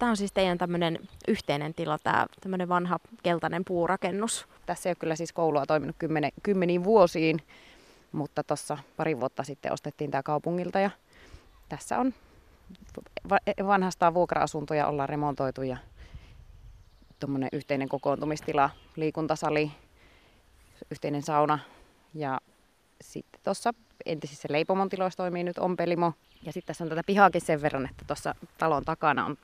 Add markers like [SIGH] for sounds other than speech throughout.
Tämä on siis teidän tämmöinen yhteinen tila, tämä tämmöinen vanha keltainen puurakennus. Tässä ei ole kyllä siis koulua toiminut kymmenen, kymmeniin vuosiin, mutta tuossa pari vuotta sitten ostettiin tämä kaupungilta ja tässä on vanhastaan vuokra-asuntoja ollaan remontoitu ja tuommoinen yhteinen kokoontumistila, liikuntasali, yhteinen sauna ja sitten tuossa entisissä leipomon tiloissa toimii nyt ompelimo. Ja sitten tässä on tätä pihaakin sen verran, että tuossa talon takana on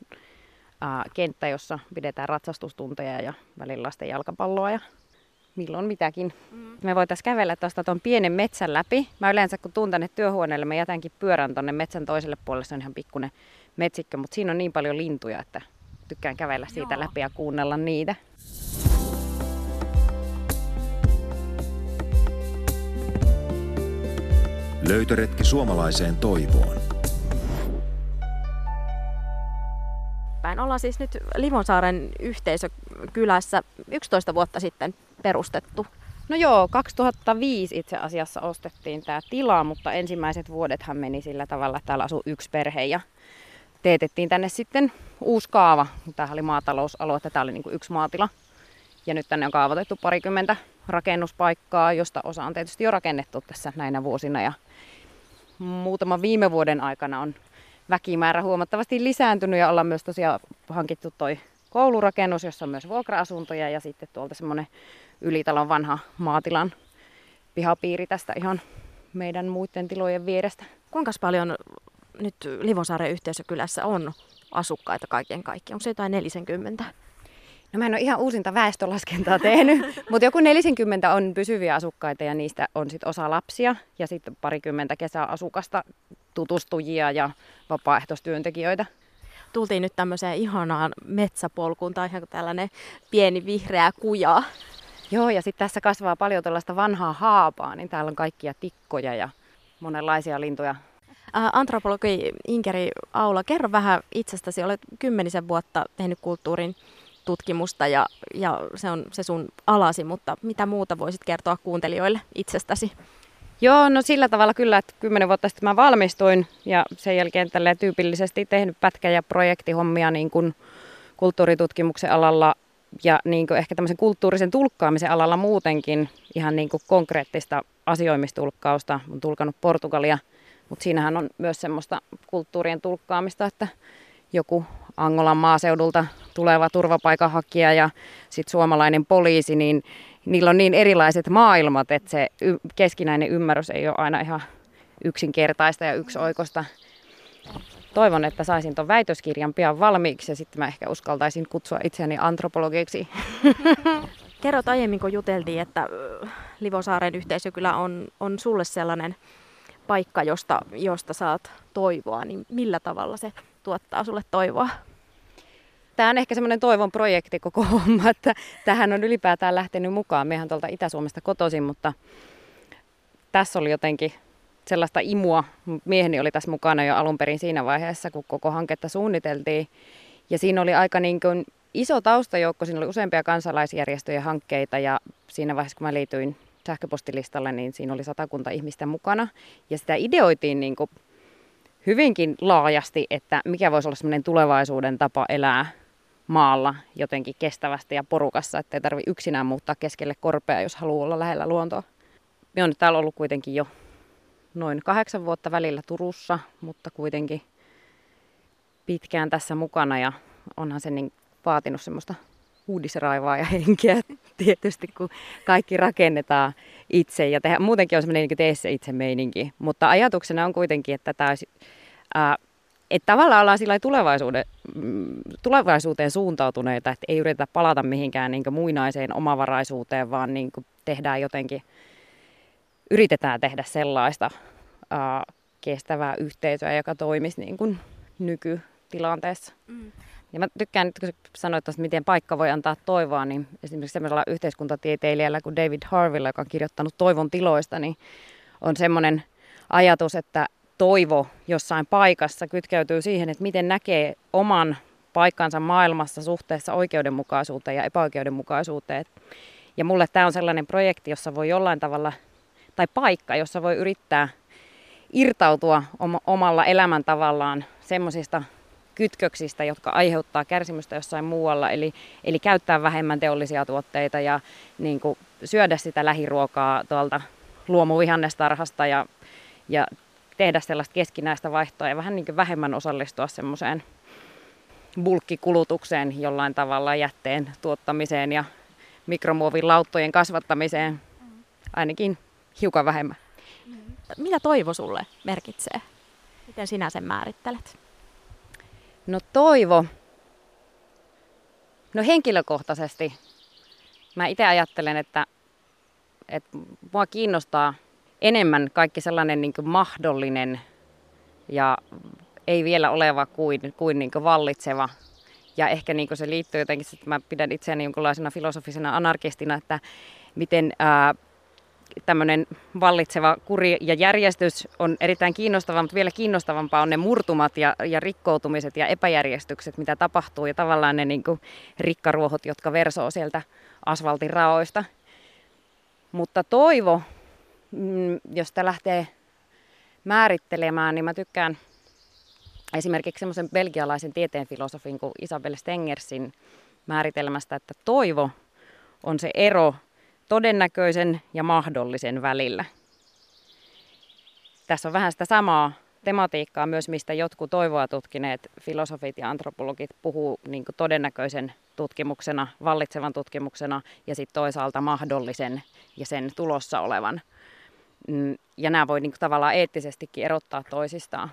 ää, kenttä, jossa pidetään ratsastustunteja ja välillä lasten jalkapalloa ja milloin mitäkin. Mm. Me voitaisiin kävellä tuosta tuon pienen metsän läpi. Mä yleensä kun tuun tänne työhuoneelle, mä jätänkin pyörän tuonne metsän toiselle puolelle. Se on ihan pikkuinen metsikkö, mutta siinä on niin paljon lintuja, että tykkään kävellä siitä Joo. läpi ja kuunnella niitä. Löytöretki suomalaiseen toivoon. Päin ollaan siis nyt Livonsaaren yhteisökylässä 11 vuotta sitten perustettu. No joo, 2005 itse asiassa ostettiin tämä tila, mutta ensimmäiset vuodethan meni sillä tavalla, että täällä asuu yksi perhe ja teetettiin tänne sitten uusi kaava. Tämä oli maatalousalue, tämä oli niin kuin yksi maatila. Ja nyt tänne on kaavoitettu parikymmentä rakennuspaikkaa, josta osa on tietysti jo rakennettu tässä näinä vuosina. Ja muutaman viime vuoden aikana on väkimäärä huomattavasti lisääntynyt ja ollaan myös tosiaan hankittu toi koulurakennus, jossa on myös vuokra-asuntoja ja sitten tuolta semmoinen ylitalon vanha maatilan pihapiiri tästä ihan meidän muiden tilojen vierestä. Kuinka paljon nyt Livonsaaren yhteisökylässä on asukkaita kaiken kaikkiaan? Onko se jotain 40? No mä en ole ihan uusinta väestölaskentaa tehnyt, [LAUGHS] mutta joku 40 on pysyviä asukkaita ja niistä on sitten osa lapsia ja sitten parikymmentä kesäasukasta, tutustujia ja vapaaehtoistyöntekijöitä. Tultiin nyt tämmöiseen ihanaan metsäpolkuun, tai ihan tällainen pieni vihreä kuja. Joo, ja sitten tässä kasvaa paljon tällaista vanhaa haapaa, niin täällä on kaikkia tikkoja ja monenlaisia lintuja. Antropologi Inkeri Aula, kerro vähän itsestäsi. Olet kymmenisen vuotta tehnyt kulttuurin tutkimusta ja, ja se on se sun alasi, mutta mitä muuta voisit kertoa kuuntelijoille itsestäsi? Joo, no sillä tavalla kyllä, että kymmenen vuotta sitten mä valmistuin ja sen jälkeen tälle tyypillisesti tehnyt pätkä- ja projektihommia niin kuin kulttuuritutkimuksen alalla ja niin kuin ehkä tämmöisen kulttuurisen tulkkaamisen alalla muutenkin ihan niin kuin konkreettista asioimistulkkausta. Olen tulkannut Portugalia, mutta siinähän on myös semmoista kulttuurien tulkkaamista, että joku Angolan maaseudulta tuleva turvapaikanhakija ja sitten suomalainen poliisi, niin niillä on niin erilaiset maailmat, että se keskinäinen ymmärrys ei ole aina ihan yksinkertaista ja yksioikosta. Toivon, että saisin tuon väitöskirjan pian valmiiksi ja sitten mä ehkä uskaltaisin kutsua itseäni antropologiksi. [LAUGHS] Kerrot aiemmin, kun juteltiin, että Livosaaren yhteisökylä on, on sulle sellainen paikka, josta, josta saat toivoa, niin millä tavalla se tuottaa sulle toivoa? Tämä on ehkä semmoinen toivon projekti koko [LAUGHS] homma, että tähän on ylipäätään lähtenyt mukaan. Mehän tuolta Itä-Suomesta kotoisin, mutta tässä oli jotenkin sellaista imua. Mieheni oli tässä mukana jo alun perin siinä vaiheessa, kun koko hanketta suunniteltiin. Ja siinä oli aika niin kuin iso taustajoukko, siinä oli useampia kansalaisjärjestöjä hankkeita ja siinä vaiheessa, kun mä liityin sähköpostilistalle, niin siinä oli satakunta ihmistä mukana. Ja sitä ideoitiin niin kuin hyvinkin laajasti, että mikä voisi olla semmoinen tulevaisuuden tapa elää maalla jotenkin kestävästi ja porukassa, ettei tarvi yksinään muuttaa keskelle korpea, jos haluaa olla lähellä luontoa. Me on nyt täällä ollut kuitenkin jo noin kahdeksan vuotta välillä Turussa, mutta kuitenkin pitkään tässä mukana ja onhan se niin vaatinut semmoista uudisraivaa ja henkeä [LAUGHS] tietysti, kun kaikki rakennetaan itse ja tehdä, muutenkin on semmoinen niin tee se itse meininki. Mutta ajatuksena on kuitenkin, että tämä olisi, ää, että tavallaan ollaan sillä tulevaisuuden, mm, tulevaisuuteen suuntautuneita, että ei yritetä palata mihinkään niin muinaiseen omavaraisuuteen, vaan niin tehdään jotenkin, yritetään tehdä sellaista ää, kestävää yhteisöä, joka toimisi niin kuin nykytilanteessa. Mm. Ja mä tykkään, kun sanoit tuosta, miten paikka voi antaa toivoa, niin esimerkiksi sellaisella yhteiskuntatieteilijällä kuin David Harvilla, joka on kirjoittanut Toivon tiloista, niin on semmoinen ajatus, että toivo jossain paikassa kytkeytyy siihen, että miten näkee oman paikkansa maailmassa suhteessa oikeudenmukaisuuteen ja epäoikeudenmukaisuuteen. Ja mulle tämä on sellainen projekti, jossa voi jollain tavalla, tai paikka, jossa voi yrittää irtautua omalla elämäntavallaan semmoisista kytköksistä, jotka aiheuttaa kärsimystä jossain muualla, eli, eli käyttää vähemmän teollisia tuotteita ja niin kuin, syödä sitä lähiruokaa tuolta luomuvihannestarhasta ja, ja tehdä sellaista keskinäistä vaihtoa ja vähän niin kuin vähemmän osallistua semmoiseen bulkkikulutukseen jollain tavalla jätteen tuottamiseen ja mikromuovin lauttojen kasvattamiseen ainakin hiukan vähemmän. Mitä toivo sulle merkitsee? Miten sinä sen määrittelet? No toivo. No henkilökohtaisesti mä itse ajattelen, että, että mua kiinnostaa enemmän kaikki sellainen niin mahdollinen ja ei vielä oleva kuin, kuin, niin kuin vallitseva. Ja ehkä niin se liittyy jotenkin, että mä pidän itseäni jonkinlaisena filosofisena anarkistina, että miten ää, tämmöinen vallitseva kuri ja järjestys on erittäin kiinnostava, mutta vielä kiinnostavampaa on ne murtumat ja, ja rikkoutumiset ja epäjärjestykset, mitä tapahtuu ja tavallaan ne niin kuin rikkaruohot, jotka versoo sieltä asfaltin raoista. Mutta toivo, mm, jos sitä lähtee määrittelemään, niin mä tykkään esimerkiksi semmoisen belgialaisen tieteenfilosofin kuin Isabel Stengersin määritelmästä, että toivo on se ero todennäköisen ja mahdollisen välillä. Tässä on vähän sitä samaa tematiikkaa myös, mistä jotkut toivoa tutkineet filosofit ja antropologit puhuu niin todennäköisen tutkimuksena, vallitsevan tutkimuksena ja sitten toisaalta mahdollisen ja sen tulossa olevan. Mm, ja nämä voi niin tavallaan eettisestikin erottaa toisistaan.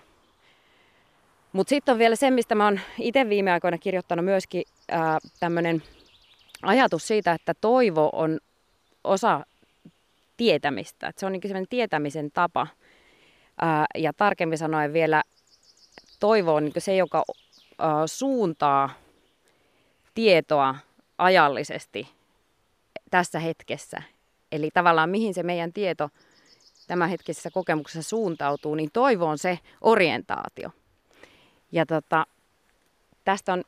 Mutta sitten on vielä se, mistä mä oon itse viime aikoina kirjoittanut myöskin tämmöinen ajatus siitä, että toivo on osa tietämistä. Et se on niin sellainen tietämisen tapa. Ää, ja tarkemmin sanoen vielä toivo on niin se, joka ää, suuntaa tietoa ajallisesti tässä hetkessä. Eli tavallaan mihin se meidän tieto tämänhetkisessä kokemuksessa suuntautuu, niin toivo on se orientaatio. Ja tota, tästä on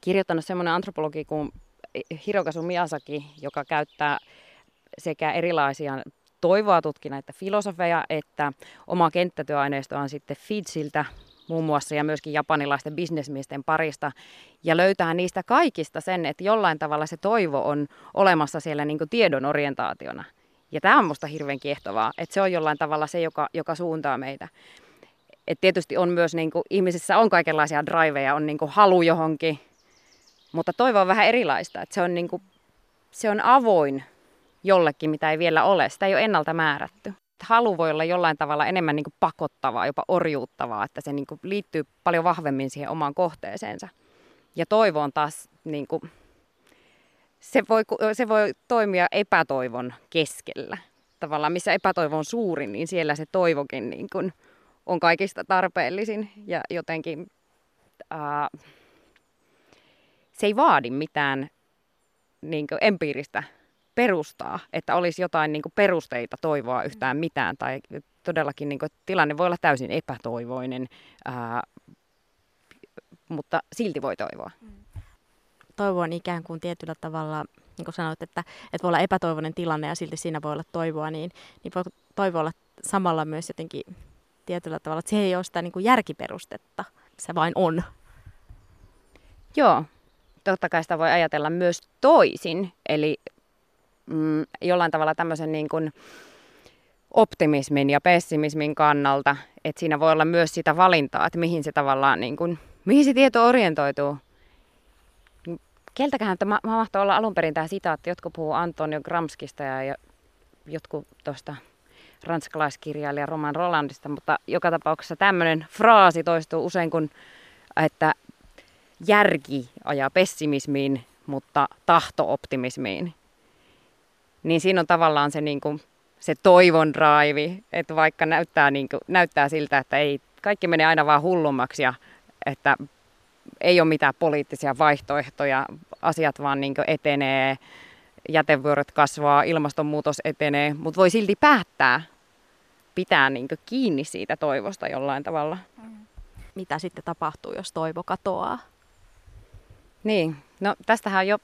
kirjoittanut semmoinen antropologi kuin Hirokazu Miyazaki, joka käyttää sekä erilaisia toivoa tutkineita filosofeja, että oma kenttätyöaineisto on sitten Fidsiltä muun muassa ja myöskin japanilaisten bisnesmiesten parista ja löytää niistä kaikista sen, että jollain tavalla se toivo on olemassa siellä niin tiedon orientaationa. Ja tämä on musta hirveän kiehtovaa, että se on jollain tavalla se, joka, joka suuntaa meitä. Et tietysti on myös, niin kuin, ihmisissä on kaikenlaisia driveja, on niin kuin halu johonkin, mutta toivo on vähän erilaista, että se on, niin kuin, se on avoin jollekin, mitä ei vielä ole. Sitä ei ole ennalta määrätty. Halu voi olla jollain tavalla enemmän niin kuin pakottavaa, jopa orjuuttavaa, että se niin kuin liittyy paljon vahvemmin siihen omaan kohteeseensa. Ja toivo on taas, niin kuin, se, voi, se voi toimia epätoivon keskellä. Tavallaan missä epätoivo on suurin, niin siellä se toivokin niin kuin on kaikista tarpeellisin ja jotenkin... Ää, se ei vaadi mitään niin kuin empiiristä perustaa, että olisi jotain niin kuin perusteita toivoa yhtään mitään. Tai todellakin niin kuin, tilanne voi olla täysin epätoivoinen, ää, mutta silti voi toivoa. Toivo on ikään kuin tietyllä tavalla, niin kuin sanoit, että, että voi olla epätoivoinen tilanne ja silti siinä voi olla toivoa, niin, niin voi toivo olla samalla myös jotenkin tietyllä tavalla, että se ei ole sitä niin kuin järkiperustetta, se vain on. Joo, totta kai sitä voi ajatella myös toisin, eli mm, jollain tavalla tämmöisen niin kuin optimismin ja pessimismin kannalta, että siinä voi olla myös sitä valintaa, että mihin se tavallaan, niin kuin, mihin se tieto orientoituu. Keltäköhän tämä mahtoi olla alun perin tämä sitaatti, jotkut puhuu Antonio Gramskista ja jotkut tuosta ranskalaiskirjailija Roman Rolandista, mutta joka tapauksessa tämmöinen fraasi toistuu usein, kun, että järki ajaa pessimismiin, mutta tahto optimismiin. Niin siinä on tavallaan se, niin kuin, se toivon drive, että vaikka näyttää, niin kuin, näyttää siltä, että ei, kaikki menee aina vaan hullummaksi ja että ei ole mitään poliittisia vaihtoehtoja, asiat vaan niin etenee, jätevuoret kasvaa, ilmastonmuutos etenee, mutta voi silti päättää pitää niin kiinni siitä toivosta jollain tavalla. Mitä sitten tapahtuu, jos toivo katoaa? Niin, no tästähän on jo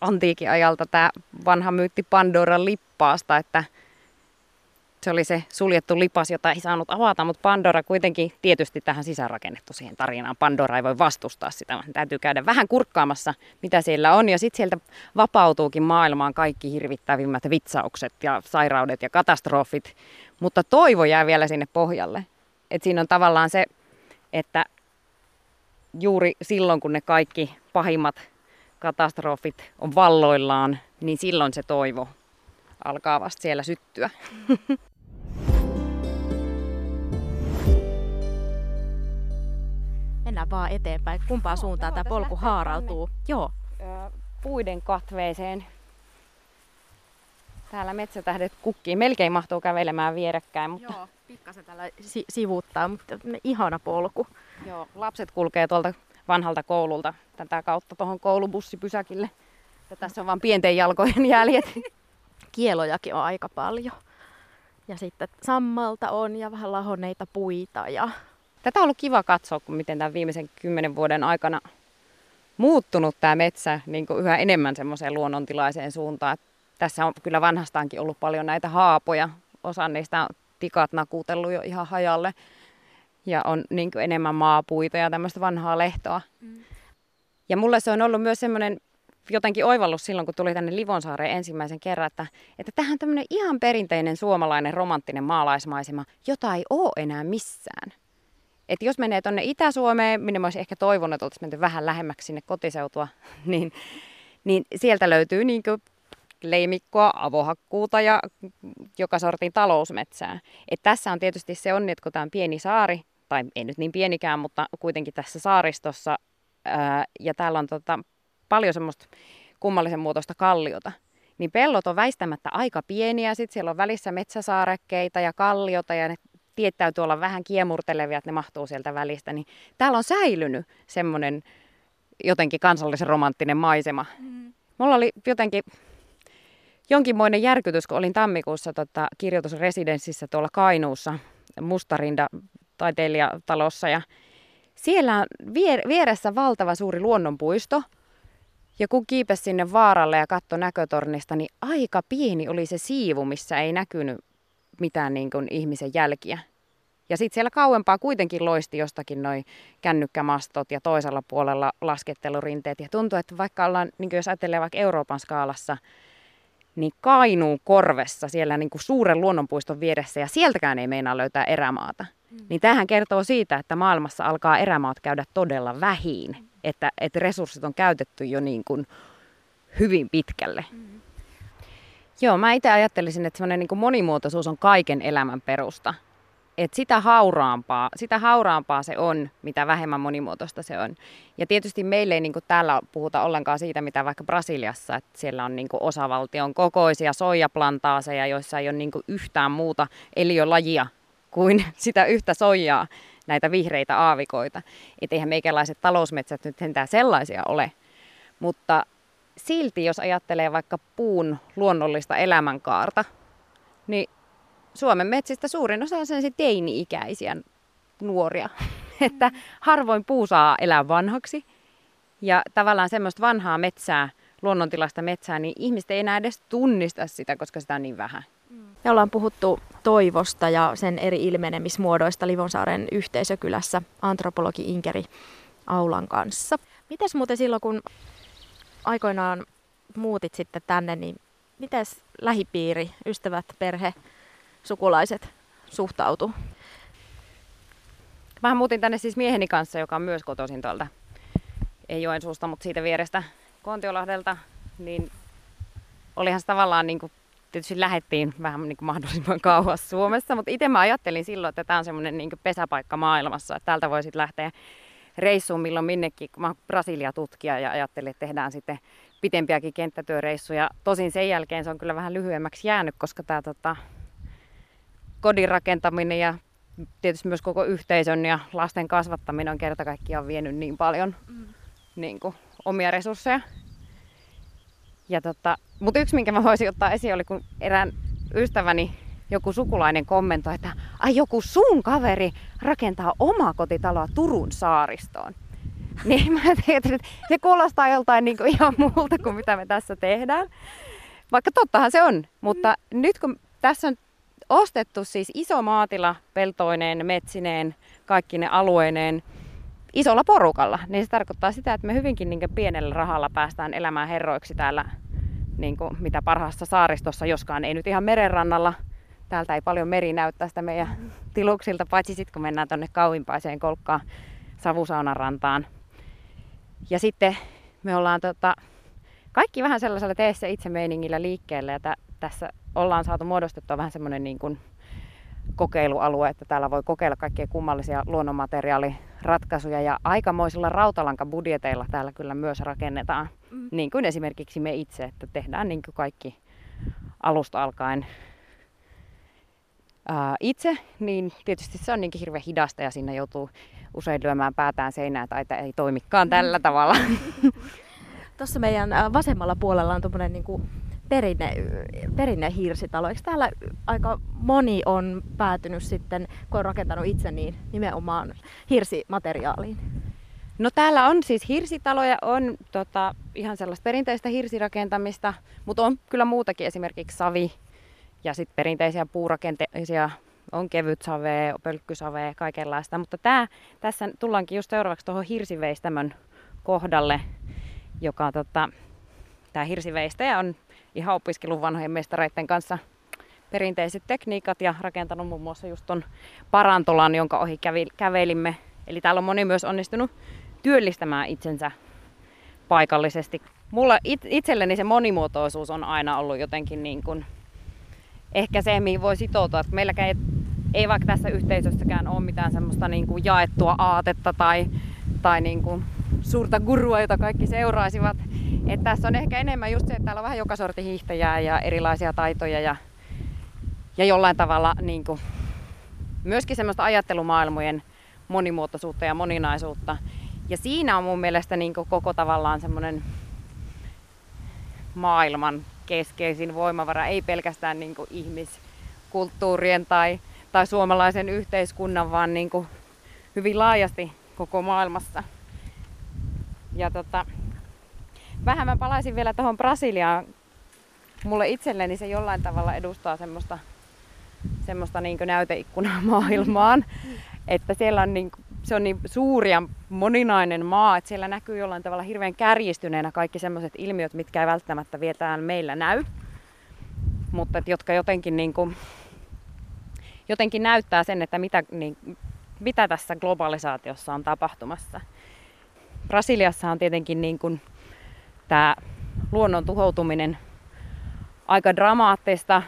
antiikin ajalta tämä vanha myytti Pandoran lippaasta, että se oli se suljettu lipas, jota ei saanut avata, mutta Pandora kuitenkin tietysti tähän sisäänrakennettu siihen tarinaan. Pandora ei voi vastustaa sitä, vaan täytyy käydä vähän kurkkaamassa, mitä siellä on. Ja sitten sieltä vapautuukin maailmaan kaikki hirvittävimmät vitsaukset ja sairaudet ja katastrofit. Mutta toivo jää vielä sinne pohjalle. Et siinä on tavallaan se, että juuri silloin, kun ne kaikki pahimmat katastrofit on valloillaan, niin silloin se toivo alkaa vasta siellä syttyä. [LAUGHS] Mennään vaan eteenpäin. Kumpaan no, suuntaan tämä polku haarautuu? Joo. Puiden katveeseen. Täällä metsätähdet kukkii. Melkein mahtuu kävelemään vierekkäin. Mutta... Joo, pikkasen tällä si- sivuuttaa, mutta ihana polku. Joo, lapset kulkee tuolta vanhalta koululta tätä kautta tuohon koulubussipysäkille. Ja tässä on vain pienten jalkojen jäljet. [LAUGHS] Kielojakin on aika paljon. Ja sitten sammalta on ja vähän lahonneita puita ja Tätä on ollut kiva katsoa, kun miten tämän viimeisen kymmenen vuoden aikana muuttunut tämä metsä niin kuin yhä enemmän semmoiseen luonnontilaiseen suuntaan. Tässä on kyllä vanhastaankin ollut paljon näitä haapoja. Osa niistä on tikat nakutellut jo ihan hajalle. Ja on niin kuin enemmän maapuita ja tämmöistä vanhaa lehtoa. Mm. Ja mulle se on ollut myös semmoinen jotenkin oivallus silloin, kun tuli tänne Livonsaareen ensimmäisen kerran, että, että tähän on tämmöinen ihan perinteinen suomalainen romanttinen maalaismaisema, jota ei ole enää missään. Että jos menee tuonne Itä-Suomeen, minne mä olisin ehkä toivonut, että oltaisiin menty vähän lähemmäksi sinne kotiseutua, [LAUGHS] niin, niin sieltä löytyy niin leimikkoa, avohakkuuta ja joka sortin talousmetsää. Et tässä on tietysti se onni, että kun tämä on pieni saari, tai ei nyt niin pienikään, mutta kuitenkin tässä saaristossa, ää, ja täällä on tota, paljon semmoista kummallisen muotoista kalliota, niin pellot on väistämättä aika pieniä, sitten siellä on välissä metsäsaarekkeita ja kalliota, ja ne tiet täytyy olla vähän kiemurtelevia, että ne mahtuu sieltä välistä, niin täällä on säilynyt semmoinen jotenkin kansallisen romanttinen maisema. Mm. Mulla oli jotenkin jonkinmoinen järkytys, kun olin tammikuussa tota, kirjoitusresidenssissä tuolla Kainuussa Mustarinda taiteilijatalossa ja siellä on vier- vieressä valtava suuri luonnonpuisto. Ja kun kiipesi sinne vaaralle ja katsoi näkötornista, niin aika pieni oli se siivu, missä ei näkynyt mitään niin kuin ihmisen jälkiä. Ja sitten siellä kauempaa kuitenkin loisti jostakin noin kännykkämastot ja toisella puolella laskettelurinteet. Ja tuntuu, että vaikka ollaan, niin jos ajattelee vaikka Euroopan skaalassa, niin Kainuun korvessa siellä niin kuin suuren luonnonpuiston vieressä ja sieltäkään ei meinaa löytää erämaata. Mm. Niin tähän kertoo siitä, että maailmassa alkaa erämaat käydä todella vähiin. Mm. Että, että resurssit on käytetty jo niin kuin hyvin pitkälle. Mm. Joo, mä itse ajattelisin, että semmoinen niin monimuotoisuus on kaiken elämän perusta että sitä hauraampaa, sitä hauraampaa se on, mitä vähemmän monimuotoista se on. Ja tietysti meille ei niin kuin täällä puhuta ollenkaan siitä, mitä vaikka Brasiliassa, että siellä on niin kuin osavaltion kokoisia soijaplantaaseja, joissa ei ole niin kuin yhtään muuta eliölajia kuin [LAUGHS] sitä yhtä soijaa, näitä vihreitä aavikoita. Että eihän meikälaiset talousmetsät nyt sentään sellaisia ole. Mutta silti, jos ajattelee vaikka puun luonnollista elämänkaarta, niin Suomen metsistä suurin osa on sellaisia teini-ikäisiä nuoria. [LAUGHS] että harvoin puu saa elää vanhaksi. Ja tavallaan semmoista vanhaa metsää, luonnontilasta metsää, niin ihmiset ei enää edes tunnista sitä, koska sitä on niin vähän. Me ollaan puhuttu toivosta ja sen eri ilmenemismuodoista Livonsaaren yhteisökylässä antropologi Inkeri Aulan kanssa. Mites muuten silloin, kun aikoinaan muutit sitten tänne, niin mites lähipiiri, ystävät, perhe, sukulaiset suhtautu. Mä muutin tänne siis mieheni kanssa, joka on myös kotoisin tuolta, ei Joensuusta, mutta siitä vierestä Kontiolahdelta, niin olihan se tavallaan niin kuin, tietysti lähettiin vähän niin kuin mahdollisimman [LAUGHS] kauas Suomessa, mutta itse mä ajattelin silloin, että tämä on semmoinen niin pesäpaikka maailmassa, että täältä voisit lähteä reissuun milloin minnekin, kun mä oon Brasilia-tutkija ja ajattelin, että tehdään sitten pitempiäkin kenttätyöreissuja. Tosin sen jälkeen se on kyllä vähän lyhyemmäksi jäänyt, koska tämä tota, kodin rakentaminen ja tietysti myös koko yhteisön ja lasten kasvattaminen on kerta kaikkiaan vienyt niin paljon mm. niin kuin, omia resursseja. Ja tota, mutta yksi, minkä mä voisin ottaa esiin, oli kun erään ystäväni joku sukulainen kommentoi, että ai joku sun kaveri rakentaa omaa kotitaloa Turun saaristoon. [LAUGHS] Niin mä ajattelin, että se kuulostaa joltain niin kuin ihan muulta kuin mitä me tässä tehdään. Vaikka tottahan se on, mutta mm. nyt kun tässä on ostettu siis iso maatila peltoineen, metsineen, kaikki ne alueineen isolla porukalla. Niin se tarkoittaa sitä, että me hyvinkin niin pienellä rahalla päästään elämään herroiksi täällä niin kuin mitä parhaassa saaristossa, joskaan ei nyt ihan merenrannalla. Täältä ei paljon meri näyttää sitä meidän [LAUGHS] tiluksilta, paitsi sitten kun mennään tuonne kauimpaiseen kolkkaan Savusaunan rantaan. Ja sitten me ollaan tota, kaikki vähän sellaisella teessä itse meiningillä liikkeelle. Ja t- tässä ollaan saatu muodostettua vähän semmoinen niin kuin kokeilualue, että täällä voi kokeilla kaikkia kummallisia luonnonmateriaaliratkaisuja ja aikamoisilla rautalankabudjeteilla täällä kyllä myös rakennetaan. Mm. Niin kuin esimerkiksi me itse, että tehdään niin kuin kaikki alusta alkaen ää, itse, niin tietysti se on niin hirveän hidasta ja siinä joutuu usein lyömään päätään seinään tai että ei toimikaan tällä mm. tavalla. [LAUGHS] Tuossa meidän vasemmalla puolella on tuommoinen niin perinne, perinne hirsitalo. Eikö täällä aika moni on päätynyt sitten, kun on rakentanut itse, niin nimenomaan hirsimateriaaliin? No täällä on siis hirsitaloja, on tota, ihan sellaista perinteistä hirsirakentamista, mutta on kyllä muutakin, esimerkiksi savi ja sitten perinteisiä puurakenteisia, on kevyt save, pölkkysave, kaikenlaista. Mutta tää, tässä tullaankin just seuraavaksi tuohon hirsiveistämön kohdalle, joka tota, tämä hirsiveistäjä on ihan opiskelun vanhojen mestareiden kanssa perinteiset tekniikat ja rakentanut muun muassa just ton parantolan, jonka ohi kävi, kävelimme. Eli täällä on moni myös onnistunut työllistämään itsensä paikallisesti. Mulla it, itselleni se monimuotoisuus on aina ollut jotenkin niin kuin ehkä se, mihin voi sitoutua. Että meilläkään ei, ei vaikka tässä yhteisössäkään ole mitään semmoista niin kuin jaettua aatetta tai, tai niin kuin suurta gurua, jota kaikki seuraisivat. Et tässä on ehkä enemmän just se, että täällä on vähän joka sorti hiihtäjää ja erilaisia taitoja ja, ja jollain tavalla niin kuin, myöskin semmoista ajattelumaailmojen monimuotoisuutta ja moninaisuutta. Ja siinä on mun mielestä niin kuin koko tavallaan semmoinen maailman keskeisin voimavara, ei pelkästään niin kuin ihmiskulttuurien tai, tai suomalaisen yhteiskunnan, vaan niin kuin hyvin laajasti koko maailmassa. Ja tota, vähän mä palaisin vielä tuohon Brasiliaan. Mulle itselleni se jollain tavalla edustaa semmoista, semmoista niin näyteikkunaa [LAUGHS] maailmaan. Että siellä on niin, se on niin suuri ja moninainen maa, että siellä näkyy jollain tavalla hirveän kärjistyneenä kaikki semmoiset ilmiöt, mitkä ei välttämättä vietään meillä näy. Mutta jotka jotenkin, niin kuin, jotenkin näyttää sen, että mitä, niin, mitä tässä globalisaatiossa on tapahtumassa. Brasiliassa on tietenkin niin kuin tämä luonnon tuhoutuminen aika dramaattista,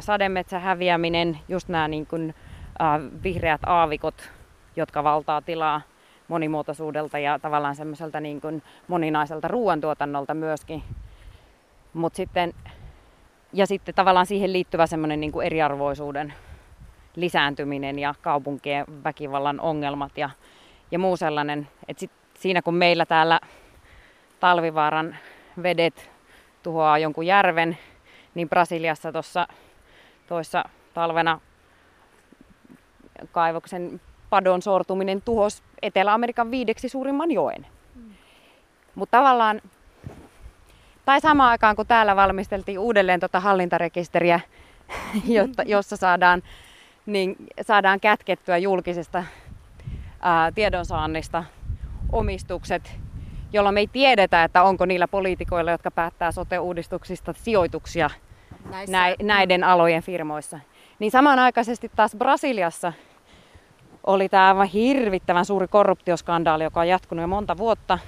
sademetsä häviäminen, just nämä niin kuin, vihreät aavikot, jotka valtaa tilaa monimuotoisuudelta ja tavallaan semmoiselta niin kuin moninaiselta ruoantuotannolta myöskin. Mut sitten, ja sitten tavallaan siihen liittyvä semmoinen niin kuin eriarvoisuuden lisääntyminen ja kaupunkien väkivallan ongelmat ja, ja muu sellainen. Et sit siinä kun meillä täällä talvivaaran vedet tuhoaa jonkun järven, niin Brasiliassa tuossa toissa talvena kaivoksen padon sortuminen tuhos Etelä-Amerikan viideksi suurimman joen. Mm. Mutta tavallaan, tai samaan aikaan kun täällä valmisteltiin uudelleen tuota hallintarekisteriä, [LAUGHS] jotta, jossa saadaan, niin saadaan kätkettyä julkisesta ää, tiedonsaannista omistukset, jolloin me ei tiedetä, että onko niillä poliitikoilla, jotka päättää sote-uudistuksista, sijoituksia Näissä. näiden alojen firmoissa. Niin samanaikaisesti taas Brasiliassa oli tämä aivan hirvittävän suuri korruptioskandaali, joka on jatkunut jo monta vuotta,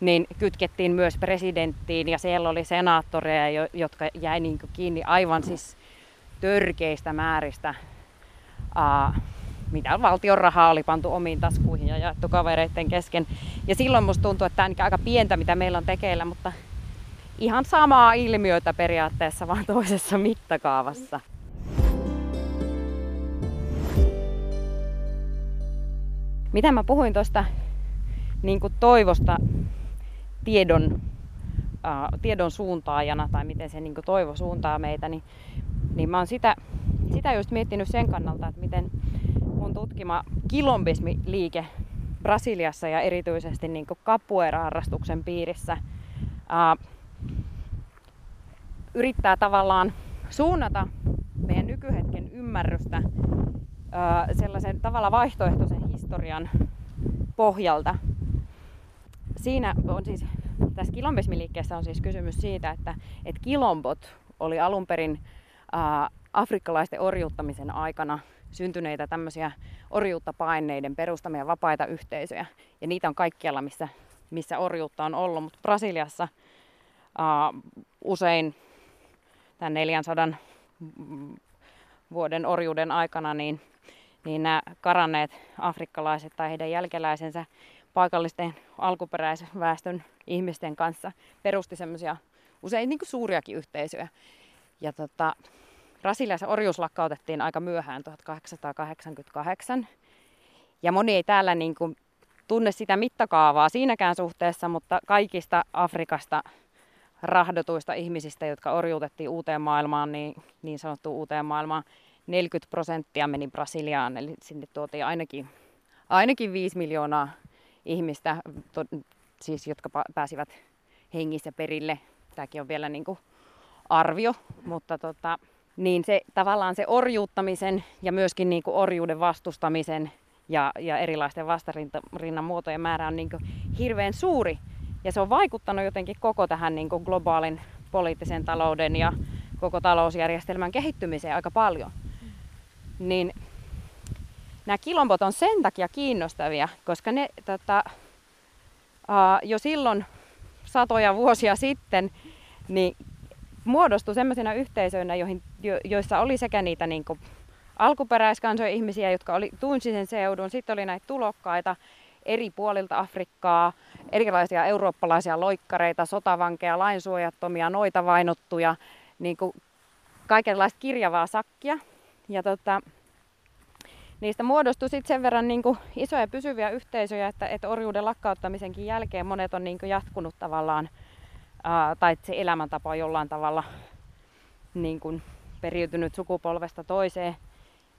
niin kytkettiin myös presidenttiin ja siellä oli senaattoreja, jotka jäi niin kiinni aivan siis törkeistä määristä mitä valtion rahaa oli pantu omiin taskuihin ja jaettu kavereiden kesken. Ja silloin musta tuntuu, että tämä on aika pientä, mitä meillä on tekeillä, mutta ihan samaa ilmiötä periaatteessa, vaan toisessa mittakaavassa. Mitä mä puhuin tuosta niin toivosta tiedon, ää, tiedon suuntaajana tai miten se niin toivo suuntaa meitä, niin, niin mä oon sitä, sitä just miettinyt sen kannalta, että miten, mun tutkima kilombismi-liike Brasiliassa ja erityisesti niin capoeira-harrastuksen piirissä ää, yrittää tavallaan suunnata meidän nykyhetken ymmärrystä sellaisen tavalla vaihtoehtoisen historian pohjalta. Siinä on siis, tässä kilombismiliikkeessä on siis kysymys siitä, että, että kilombot oli alun perin ää, afrikkalaisten orjuuttamisen aikana syntyneitä tämmöisiä orjuutta paineiden perustamia vapaita yhteisöjä. Ja niitä on kaikkialla, missä, missä orjuutta on ollut, mutta Brasiliassa ää, usein tämän 400 vuoden orjuuden aikana niin, niin nämä karanneet afrikkalaiset tai heidän jälkeläisensä paikallisten alkuperäisväestön ihmisten kanssa perusti semmoisia usein niin kuin suuriakin yhteisöjä. Ja tota, Brasiliassa orjuus lakkautettiin aika myöhään 1888. Ja moni ei täällä niin kuin tunne sitä mittakaavaa siinäkään suhteessa, mutta kaikista Afrikasta rahdotuista ihmisistä, jotka orjuutettiin uuteen maailmaan, niin, niin sanottu uuteen maailmaan, 40 prosenttia meni Brasiliaan, eli sinne tuotiin ainakin, ainakin 5 miljoonaa ihmistä, to, siis, jotka pääsivät hengissä perille. Tämäkin on vielä niin kuin arvio, mutta tota, niin se tavallaan se orjuuttamisen ja myöskin niin kuin orjuuden vastustamisen ja, ja erilaisten vastarinnan muotojen määrä on niin kuin hirveän suuri. Ja se on vaikuttanut jotenkin koko tähän niin kuin globaalin poliittisen talouden ja koko talousjärjestelmän kehittymiseen aika paljon. Niin nämä kilombot on sen takia kiinnostavia, koska ne tota, uh, jo silloin satoja vuosia sitten niin muodostui sellaisina yhteisöinä, joihin, jo, joissa oli sekä niitä niin kuin, alkuperäiskansojen ihmisiä, jotka oli, tunsi sen seudun, sitten oli näitä tulokkaita eri puolilta Afrikkaa, erilaisia eurooppalaisia loikkareita, sotavankeja, lainsuojattomia, noita vainottuja, niin kuin kaikenlaista kirjavaa sakkia. Ja tota, niistä muodostui sitten sen verran niin kuin isoja pysyviä yhteisöjä, että, että orjuuden lakkauttamisenkin jälkeen monet on niin kuin jatkunut tavallaan, ää, tai se elämäntapa on jollain tavalla niin kuin periytynyt sukupolvesta toiseen.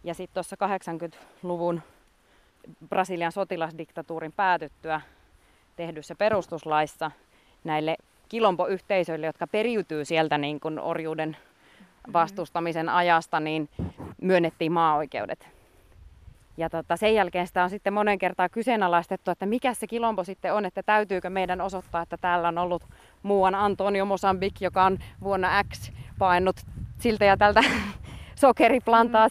Ja sitten tuossa 80-luvun Brasilian sotilasdiktatuurin päätyttyä tehdyssä perustuslaissa näille kilompoyhteisöille, jotka periytyy sieltä niin kuin orjuuden vastustamisen ajasta, niin myönnettiin maaoikeudet. Ja tota, sen jälkeen sitä on sitten monen kertaa kyseenalaistettu, että mikä se kilompo sitten on, että täytyykö meidän osoittaa, että täällä on ollut muuan Antonio Mosambik, joka on vuonna X painut siltä ja tältä [LAUGHS] sokeriplantaa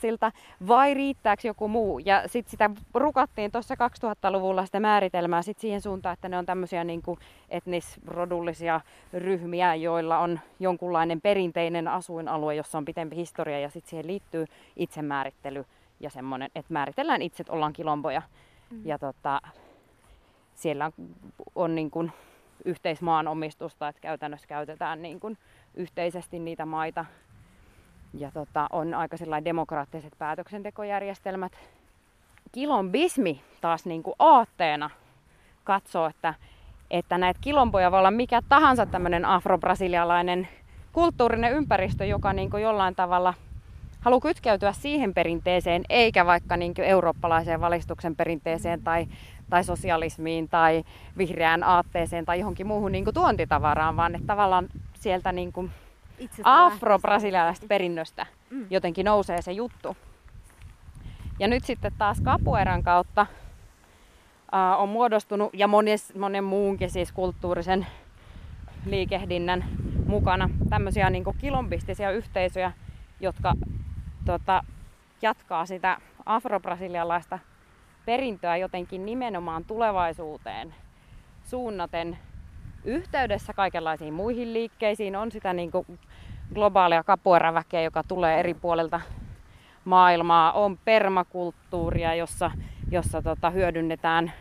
vai riittääkö joku muu? Ja sitten sitä rukattiin tuossa 2000-luvulla sitä määritelmää sit siihen suuntaan, että ne on tämmöisiä niin etnisrodullisia ryhmiä, joilla on jonkunlainen perinteinen asuinalue, jossa on pitempi historia ja sitten siihen liittyy itsemäärittely ja semmoinen, että määritellään itse, että ollaan kilomboja. Mm. Ja tota, siellä on, on niin kuin yhteismaanomistusta, että käytännössä käytetään niin kuin yhteisesti niitä maita ja tota, on aika demokraattiset päätöksentekojärjestelmät. Kilombismi taas niin kuin aatteena katsoo, että, että näitä kilompoja voi olla mikä tahansa tämmöinen afrobrasilialainen kulttuurinen ympäristö, joka niin kuin jollain tavalla haluaa kytkeytyä siihen perinteeseen, eikä vaikka niin kuin eurooppalaiseen valistuksen perinteeseen tai, tai sosialismiin tai vihreään aatteeseen tai johonkin muuhun niin kuin tuontitavaraan, vaan että tavallaan sieltä niin kuin afro-brasilialaisesta perinnöstä mm. jotenkin nousee se juttu. Ja nyt sitten taas kapueran kautta uh, on muodostunut, ja mones, monen muunkin siis kulttuurisen liikehdinnän mukana, tämmöisiä niin kilombistisia yhteisöjä, jotka tota, jatkaa sitä afro-brasilialaista perintöä jotenkin nimenomaan tulevaisuuteen suunnaten yhteydessä kaikenlaisiin muihin liikkeisiin. On sitä niin kuin globaalia kapueraväkeä, joka tulee eri puolilta maailmaa. On permakulttuuria, jossa, jossa tota, hyödynnetään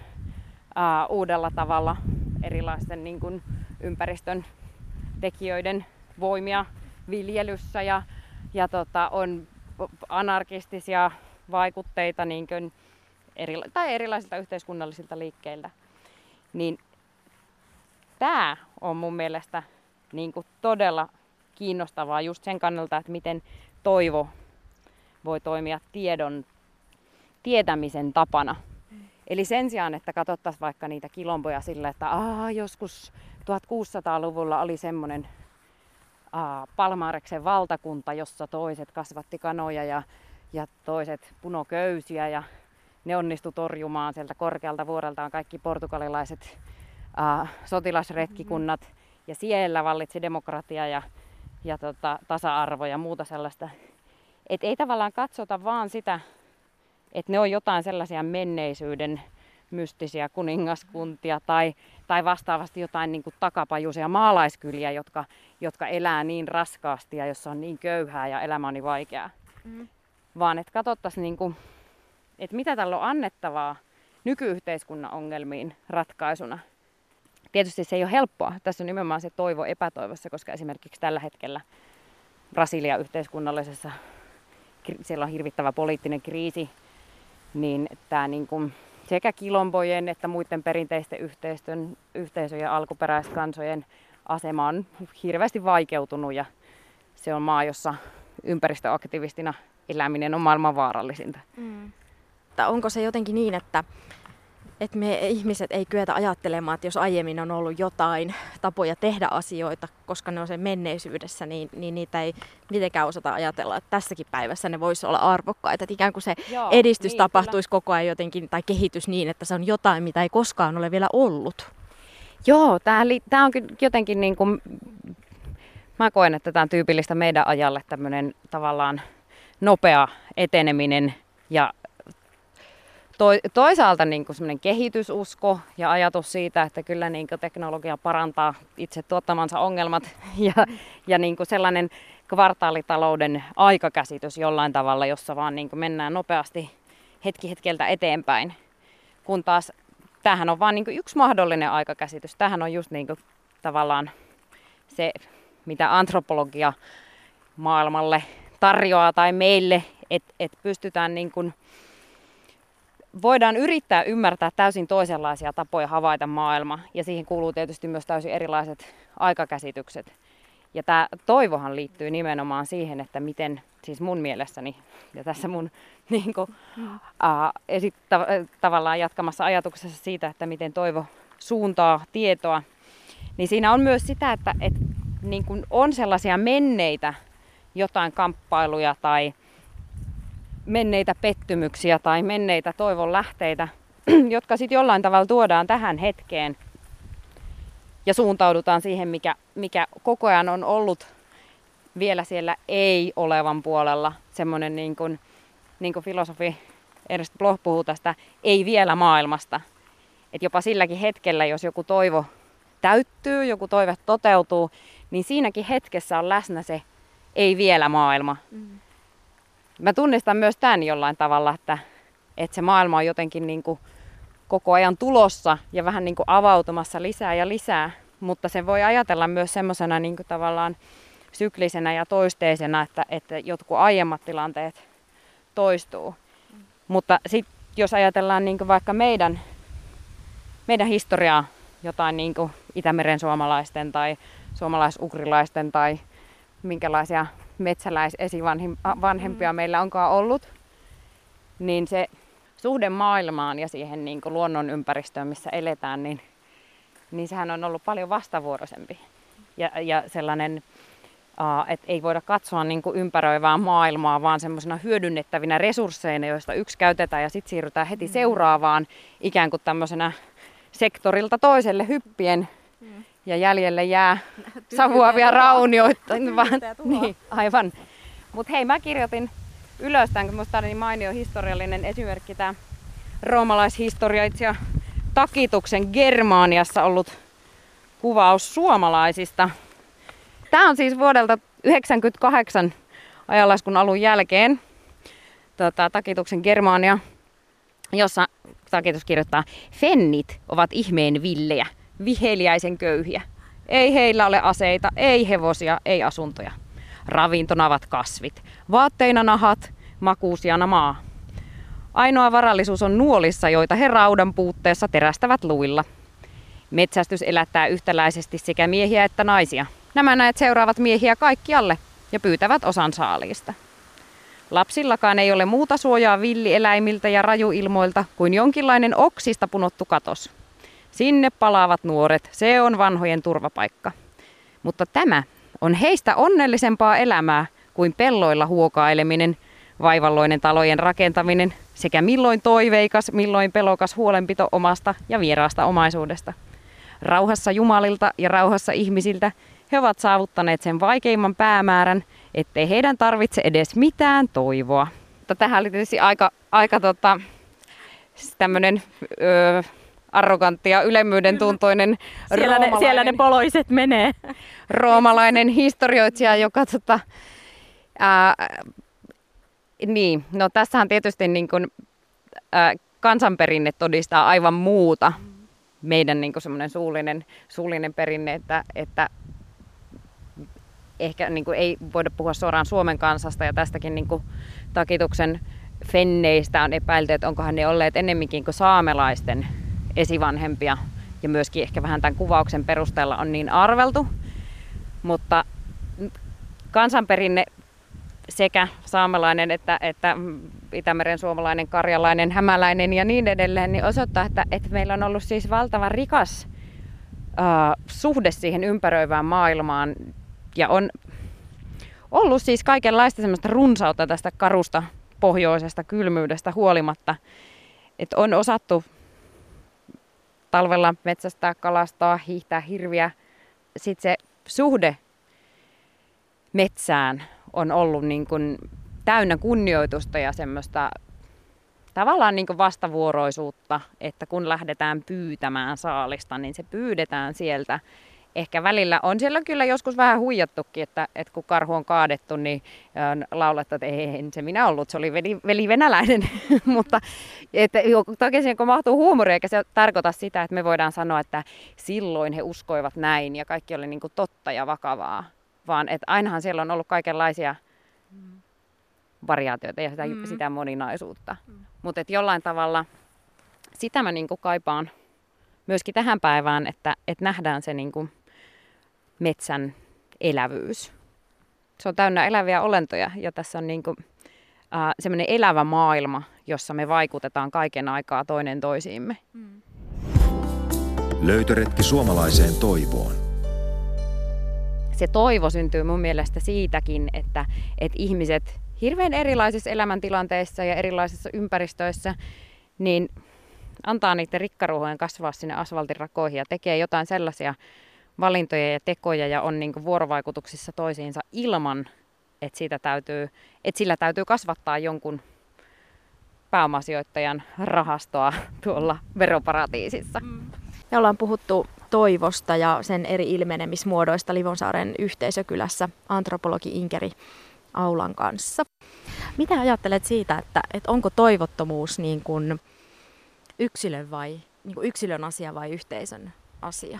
ää, uudella tavalla erilaisten niin kuin, ympäristön tekijöiden voimia viljelyssä ja, ja tota, on anarkistisia vaikutteita niin kuin eri, tai erilaisilta yhteiskunnallisilta liikkeiltä. Niin tämä on mun mielestä niin kuin todella kiinnostavaa just sen kannalta, että miten toivo voi toimia tiedon tietämisen tapana. Mm. Eli sen sijaan, että katsottaisiin vaikka niitä kilomboja sillä, että Aa, joskus 1600-luvulla oli semmoinen Palmaareksen valtakunta, jossa toiset kasvatti kanoja ja, ja toiset punoköysiä ja ne onnistu torjumaan sieltä korkealta vuoreltaan kaikki portugalilaiset äh, sotilasretkikunnat ja siellä vallitsi demokratia ja, ja tota, tasa-arvo ja muuta sellaista. Et ei tavallaan katsota vaan sitä, että ne on jotain sellaisia menneisyyden mystisiä kuningaskuntia tai, tai vastaavasti jotain niin kuin takapajuisia maalaiskyliä, jotka, jotka elää niin raskaasti ja jossa on niin köyhää ja elämä on niin vaikeaa. Mm. Vaan että katsottaisiin, niin kuin, että mitä tällä on annettavaa nykyyhteiskunnan ongelmiin ratkaisuna. Tietysti se ei ole helppoa. Tässä on nimenomaan se toivo epätoivossa, koska esimerkiksi tällä hetkellä Brasilia yhteiskunnallisessa, siellä on hirvittävä poliittinen kriisi, niin tämä niin kuin sekä kilombojen että muiden perinteisten yhteisön, yhteisöjen alkuperäiskansojen asema on hirveästi vaikeutunut ja se on maa, jossa ympäristöaktivistina eläminen on maailman vaarallisinta. Mm. Onko se jotenkin niin, että että me ihmiset ei kyetä ajattelemaan, että jos aiemmin on ollut jotain tapoja tehdä asioita, koska ne on sen menneisyydessä, niin, niin niitä ei mitenkään osata ajatella, että tässäkin päivässä ne voisi olla arvokkaita. Että ikään kuin se Joo, edistys niin, tapahtuisi kyllä. koko ajan jotenkin, tai kehitys niin, että se on jotain, mitä ei koskaan ole vielä ollut. Joo, tämä on jotenkin niin kuin, mä koen, että tämä on tyypillistä meidän ajalle tämmöinen tavallaan nopea eteneminen ja toisaalta niin semmoinen kehitysusko ja ajatus siitä, että kyllä niin teknologia parantaa itse tuottamansa ongelmat [LAUGHS] ja, ja niin sellainen kvartaalitalouden aikakäsitys jollain tavalla, jossa vaan niin mennään nopeasti hetki hetkeltä eteenpäin. Kun taas tämähän on vain niin yksi mahdollinen aikakäsitys. Tähän on just niin tavallaan se, mitä antropologia maailmalle tarjoaa tai meille, että et pystytään niin kuin voidaan yrittää ymmärtää täysin toisenlaisia tapoja havaita maailma, ja siihen kuuluu tietysti myös täysin erilaiset aikakäsitykset. Ja tämä toivohan liittyy nimenomaan siihen, että miten, siis mun mielessäni, ja tässä mun [LAUGHS] niin kuin, ää, esit, tavallaan jatkamassa ajatuksessa siitä, että miten toivo suuntaa tietoa, niin siinä on myös sitä, että et, niin kuin on sellaisia menneitä jotain kamppailuja tai menneitä pettymyksiä tai menneitä toivon lähteitä, [CLEARS THROAT] jotka sitten jollain tavalla tuodaan tähän hetkeen ja suuntaudutaan siihen, mikä, mikä koko ajan on ollut vielä siellä ei-olevan puolella. Semmoinen niin kuin, niin kuin filosofi Ernst Bloch puhuu tästä ei vielä maailmasta. Että jopa silläkin hetkellä, jos joku toivo täyttyy, joku toive toteutuu, niin siinäkin hetkessä on läsnä se ei vielä maailma. Mm mä tunnistan myös tämän jollain tavalla, että, että se maailma on jotenkin niin kuin koko ajan tulossa ja vähän niin kuin avautumassa lisää ja lisää. Mutta se voi ajatella myös semmoisena niin tavallaan syklisenä ja toisteisena, että, että jotkut aiemmat tilanteet toistuu. Mutta sitten jos ajatellaan niin vaikka meidän, meidän historiaa, jotain niin Itämeren suomalaisten tai suomalaisukrilaisten tai minkälaisia metsäläisesivanhempia mm. meillä onkaan ollut, niin se suhde maailmaan ja siihen niin kuin luonnon ympäristöön, missä eletään, niin, niin sehän on ollut paljon vastavuoroisempi. Ja, ja sellainen, uh, että ei voida katsoa niin kuin ympäröivää maailmaa, vaan semmoisena hyödynnettävinä resursseina, joista yksi käytetään ja sitten siirrytään heti mm. seuraavaan ikään kuin tämmöisenä sektorilta toiselle hyppien ja jäljelle jää savuavia raunioita. Vaan, niin, aivan. Mutta hei, mä kirjoitin ylös tämän, kun musta oli niin mainio historiallinen esimerkki tämä roomalaishistoria takituksen Germaaniassa ollut kuvaus suomalaisista. Tämä on siis vuodelta 1998 ajanlaskun alun jälkeen tota, takituksen Germaania, jossa takitus kirjoittaa, Fennit ovat ihmeen villejä, viheliäisen köyhiä. Ei heillä ole aseita, ei hevosia, ei asuntoja. Ravintona ovat kasvit, vaatteina nahat, makuusiana maa. Ainoa varallisuus on nuolissa, joita he raudan puutteessa terästävät luilla. Metsästys elättää yhtäläisesti sekä miehiä että naisia. Nämä näet seuraavat miehiä kaikkialle ja pyytävät osan saaliista. Lapsillakaan ei ole muuta suojaa villieläimiltä ja rajuilmoilta kuin jonkinlainen oksista punottu katos. Sinne palaavat nuoret, se on vanhojen turvapaikka. Mutta tämä on heistä onnellisempaa elämää kuin pelloilla huokaileminen, vaivalloinen talojen rakentaminen sekä milloin toiveikas, milloin pelokas huolenpito omasta ja vieraasta omaisuudesta. Rauhassa Jumalilta ja rauhassa ihmisiltä he ovat saavuttaneet sen vaikeimman päämäärän, ettei heidän tarvitse edes mitään toivoa. Tähän oli tietysti aika, aika tota, tämmöinen arrogantti ja ylemmyyden tuntoinen siellä, ne, siellä ne poloiset menee. [LAUGHS] roomalainen historioitsija, joka tota, ää, niin, no tässähän tietysti niin kuin, ää, kansanperinne todistaa aivan muuta. Meidän niin semmoinen suullinen, suullinen perinne, että, että ehkä niin kuin ei voida puhua suoraan Suomen kansasta ja tästäkin niin takituksen fenneistä on epäilty, että onkohan ne olleet ennemminkin kuin saamelaisten esivanhempia ja myöskin ehkä vähän tämän kuvauksen perusteella on niin arveltu. Mutta kansanperinne sekä saamelainen että, että Itämeren suomalainen, karjalainen, hämäläinen ja niin edelleen, niin osoittaa, että, että meillä on ollut siis valtavan rikas uh, suhde siihen ympäröivään maailmaan ja on ollut siis kaikenlaista semmoista runsautta tästä karusta pohjoisesta kylmyydestä huolimatta. Että on osattu talvella metsästää, kalastaa, hiihtää hirviä. Sitten se suhde metsään on ollut niin kuin täynnä kunnioitusta ja semmoista tavallaan niin kuin vastavuoroisuutta, että kun lähdetään pyytämään saalista, niin se pyydetään sieltä ehkä välillä on siellä kyllä joskus vähän huijattukin, että, että kun karhu on kaadettu, niin laulettu, että ei, se minä ollut, se oli veli, veli venäläinen. [LAUGHS] Mutta että, toki siihen kun mahtuu huumori, eikä se tarkoita sitä, että me voidaan sanoa, että silloin he uskoivat näin ja kaikki oli niin kuin totta ja vakavaa, vaan että ainahan siellä on ollut kaikenlaisia variaatioita ja sitä, mm. sitä moninaisuutta. Mm. Mutta jollain tavalla sitä mä niin kuin kaipaan myöskin tähän päivään, että, että nähdään se niin kuin metsän elävyys. Se on täynnä eläviä olentoja ja tässä on niin kuin, äh, semmoinen elävä maailma, jossa me vaikutetaan kaiken aikaa toinen toisiimme. Mm. Löytöretki suomalaiseen toivoon. Se toivo syntyy mun mielestä siitäkin, että, että ihmiset hirveän erilaisissa elämäntilanteissa ja erilaisissa ympäristöissä, niin antaa niiden rikkaruhojen kasvaa sinne asfaltin rakoihin ja tekee jotain sellaisia valintoja ja tekoja ja on niin vuorovaikutuksissa toisiinsa ilman, että, siitä täytyy, että sillä täytyy kasvattaa jonkun pääomasijoittajan rahastoa tuolla veroparatiisissa. Mm. Me ollaan puhuttu toivosta ja sen eri ilmenemismuodoista Livonsaaren yhteisökylässä antropologi Inkeri Aulan kanssa. Mitä ajattelet siitä, että, että onko toivottomuus niin kuin yksilön, vai, niin kuin yksilön asia vai yhteisön asia?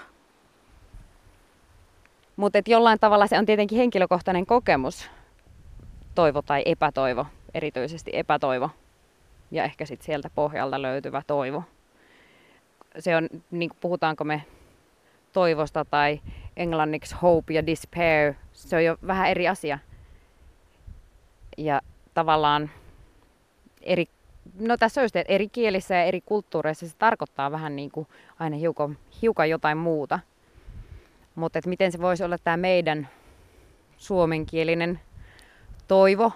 Mutta jollain tavalla se on tietenkin henkilökohtainen kokemus, toivo tai epätoivo, erityisesti epätoivo. Ja ehkä sitten sieltä pohjalta löytyvä toivo. Se on, niin puhutaanko me toivosta tai englanniksi hope ja despair, se on jo vähän eri asia. Ja tavallaan eri, no tässä on eri kielissä ja eri kulttuureissa se tarkoittaa vähän niin kuin aina hiukan, hiukan jotain muuta. Mutta miten se voisi olla tämä meidän suomenkielinen toivo,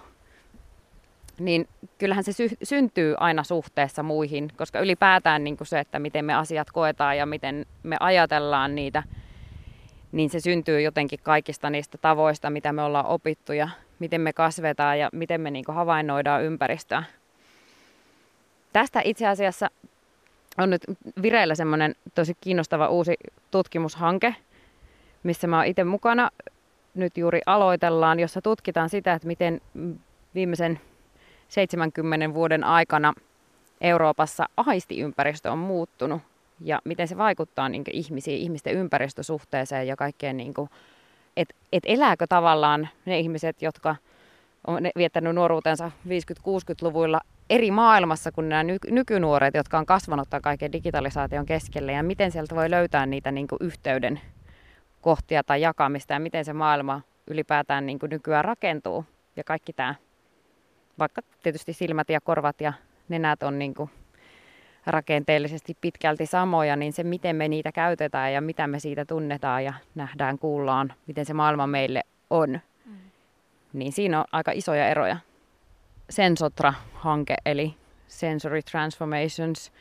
niin kyllähän se sy- syntyy aina suhteessa muihin, koska ylipäätään niin kuin se, että miten me asiat koetaan ja miten me ajatellaan niitä, niin se syntyy jotenkin kaikista niistä tavoista, mitä me ollaan opittu ja miten me kasvetaan ja miten me niin kuin havainnoidaan ympäristöä. Tästä itse asiassa on nyt vireillä semmoinen tosi kiinnostava uusi tutkimushanke, missä mä oon itse mukana. Nyt juuri aloitellaan, jossa tutkitaan sitä, että miten viimeisen 70 vuoden aikana Euroopassa aistiympäristö on muuttunut ja miten se vaikuttaa niin ihmisiin, ihmisten ympäristösuhteeseen ja kaikkeen, niin että et elääkö tavallaan ne ihmiset, jotka on viettänyt nuoruutensa 50-60-luvuilla eri maailmassa kuin nämä nykynuoret, jotka on kasvanut tämän kaiken digitalisaation keskelle ja miten sieltä voi löytää niitä niin yhteyden kohtia tai jakamista ja miten se maailma ylipäätään niin kuin nykyään rakentuu. Ja kaikki tämä, vaikka tietysti silmät ja korvat ja nenät on niin kuin rakenteellisesti pitkälti samoja, niin se miten me niitä käytetään ja mitä me siitä tunnetaan ja nähdään, kuullaan, miten se maailma meille on, mm. niin siinä on aika isoja eroja. Sensotra-hanke, eli Sensory Transformations,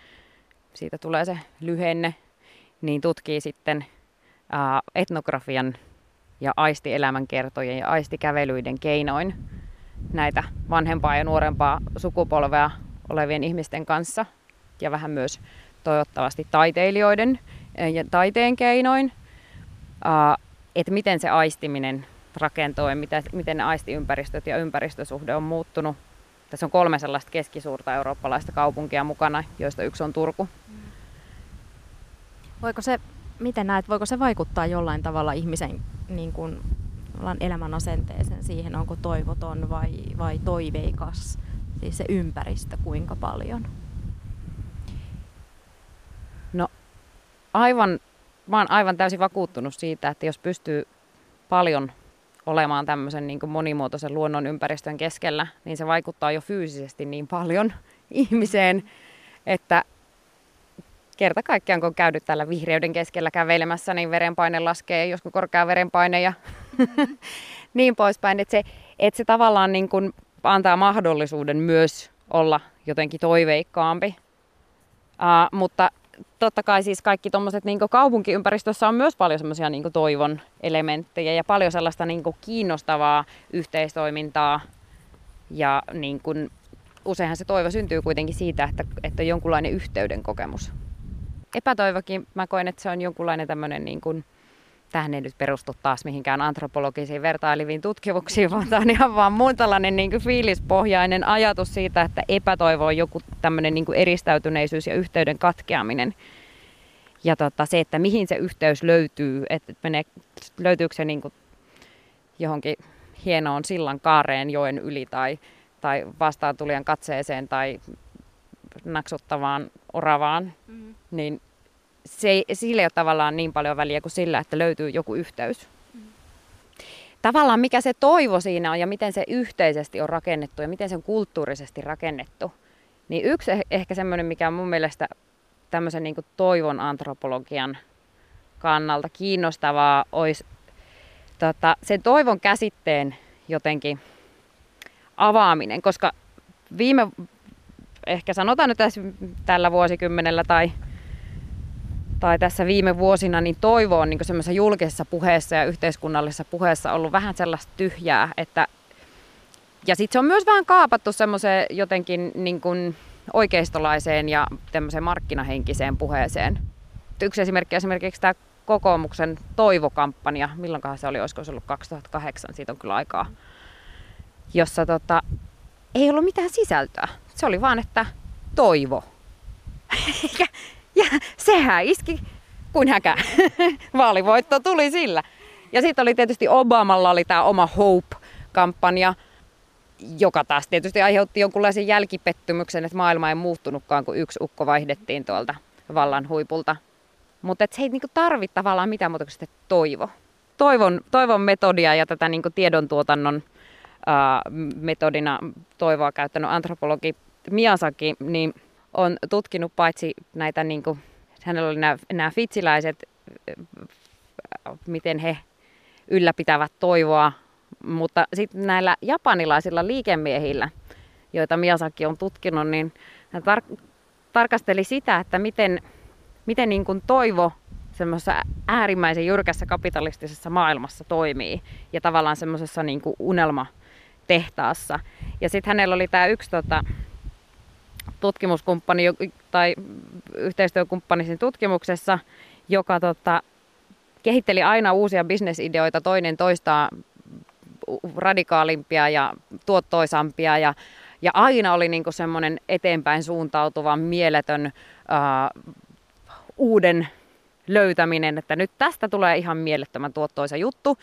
siitä tulee se lyhenne, niin tutkii sitten etnografian ja aistielämän kertojen ja aistikävelyiden keinoin näitä vanhempaa ja nuorempaa sukupolvea olevien ihmisten kanssa ja vähän myös toivottavasti taiteilijoiden ja taiteen keinoin, että miten se aistiminen rakentuu ja miten ne aistiympäristöt ja ympäristösuhde on muuttunut. Tässä on kolme sellaista keskisuurta eurooppalaista kaupunkia mukana, joista yksi on Turku. Voiko se, miten näet, voiko se vaikuttaa jollain tavalla ihmisen niin kuin, elämän asenteeseen siihen, onko toivoton vai, vai toiveikas, siis se ympäristö kuinka paljon? No aivan, mä oon aivan täysin vakuuttunut siitä, että jos pystyy paljon olemaan tämmöisen niin kuin monimuotoisen luonnon ympäristön keskellä, niin se vaikuttaa jo fyysisesti niin paljon [LAUGHS] ihmiseen, että kerta kaikkiaan kun on käynyt tällä vihreyden keskellä kävelemässä, niin verenpaine laskee, joskus korkea verenpaine ja [LAUGHS] niin poispäin. Että se, että se tavallaan niin kuin antaa mahdollisuuden myös olla jotenkin toiveikkaampi. Uh, mutta totta kai siis kaikki tuommoiset niin kaupunkiympäristössä on myös paljon semmoisia niin toivon elementtejä ja paljon sellaista niin kiinnostavaa yhteistoimintaa. Ja niin kuin, useinhan se toivo syntyy kuitenkin siitä, että, että on jonkunlainen yhteyden kokemus. Epätoivokin, mä koen, että se on jonkunlainen tämmöinen niin kuin, tähän ei nyt perustu taas mihinkään antropologisiin vertailiviin tutkimuksiin, vaan tämä on ihan vaan muun tällainen niin kuin fiilispohjainen ajatus siitä, että epätoivo on joku tämmöinen niin kuin eristäytyneisyys ja yhteyden katkeaminen. Ja tota, se, että mihin se yhteys löytyy, että menee, löytyykö se niin kuin johonkin hienoon sillan kaareen joen yli tai, tai vastaan tulijan katseeseen tai naksuttavaan oravaan, mm-hmm. niin se ei, sillä ei ole tavallaan niin paljon väliä kuin sillä, että löytyy joku yhteys. Mm. Tavallaan mikä se toivo siinä on ja miten se yhteisesti on rakennettu ja miten se on kulttuurisesti rakennettu. Niin yksi eh, ehkä semmoinen, mikä on mun mielestä tämmöisen niin toivon antropologian kannalta kiinnostavaa, olisi tota, sen toivon käsitteen jotenkin avaaminen, koska viime, ehkä sanotaan nyt tässä tällä vuosikymmenellä tai tai tässä viime vuosina, niin toivo on niin semmoisessa julkisessa puheessa ja yhteiskunnallisessa puheessa ollut vähän sellaista tyhjää, että ja sitten se on myös vähän kaapattu semmoiseen jotenkin niin kuin oikeistolaiseen ja tämmöiseen markkinahenkiseen puheeseen. Yksi esimerkki esimerkiksi tämä kokoomuksen toivokampanja, milloinkohan se oli, olisiko se ollut 2008, siitä on kyllä aikaa, jossa tota, ei ollut mitään sisältöä. Se oli vaan, että toivo. [LAUGHS] Ja sehän iski kuin häkä. [LAUGHS] Vaalivoitto tuli sillä. Ja sitten oli tietysti Obamalla oli tämä oma Hope-kampanja, joka taas tietysti aiheutti jonkunlaisen jälkipettymyksen, että maailma ei muuttunutkaan, kun yksi ukko vaihdettiin tuolta vallan huipulta. Mutta se ei niinku tarvitse tavallaan mitään muuta kuin sitten toivo. Toivon, toivon metodia ja tätä niinku tiedontuotannon ää, metodina toivoa käyttänyt antropologi Miyazaki, niin on tutkinut paitsi näitä, niin kuin, hänellä oli nämä, nämä fitsiläiset, miten he ylläpitävät toivoa, mutta sitten näillä japanilaisilla liikemiehillä, joita Miyazaki on tutkinut, niin hän tar- tarkasteli sitä, että miten, miten niin kuin toivo semmoisessa äärimmäisen jyrkässä kapitalistisessa maailmassa toimii ja tavallaan semmoisessa niin unelmatehtaassa. Ja sitten hänellä oli tämä yksi tota, tutkimuskumppani tai yhteistyökumppani siinä tutkimuksessa, joka tota, kehitteli aina uusia bisnesideoita toinen toistaan radikaalimpia ja tuottoisampia ja, ja aina oli niinku semmoinen eteenpäin suuntautuva, mieletön ää, uuden löytäminen, että nyt tästä tulee ihan mielettömän tuottoisa juttu.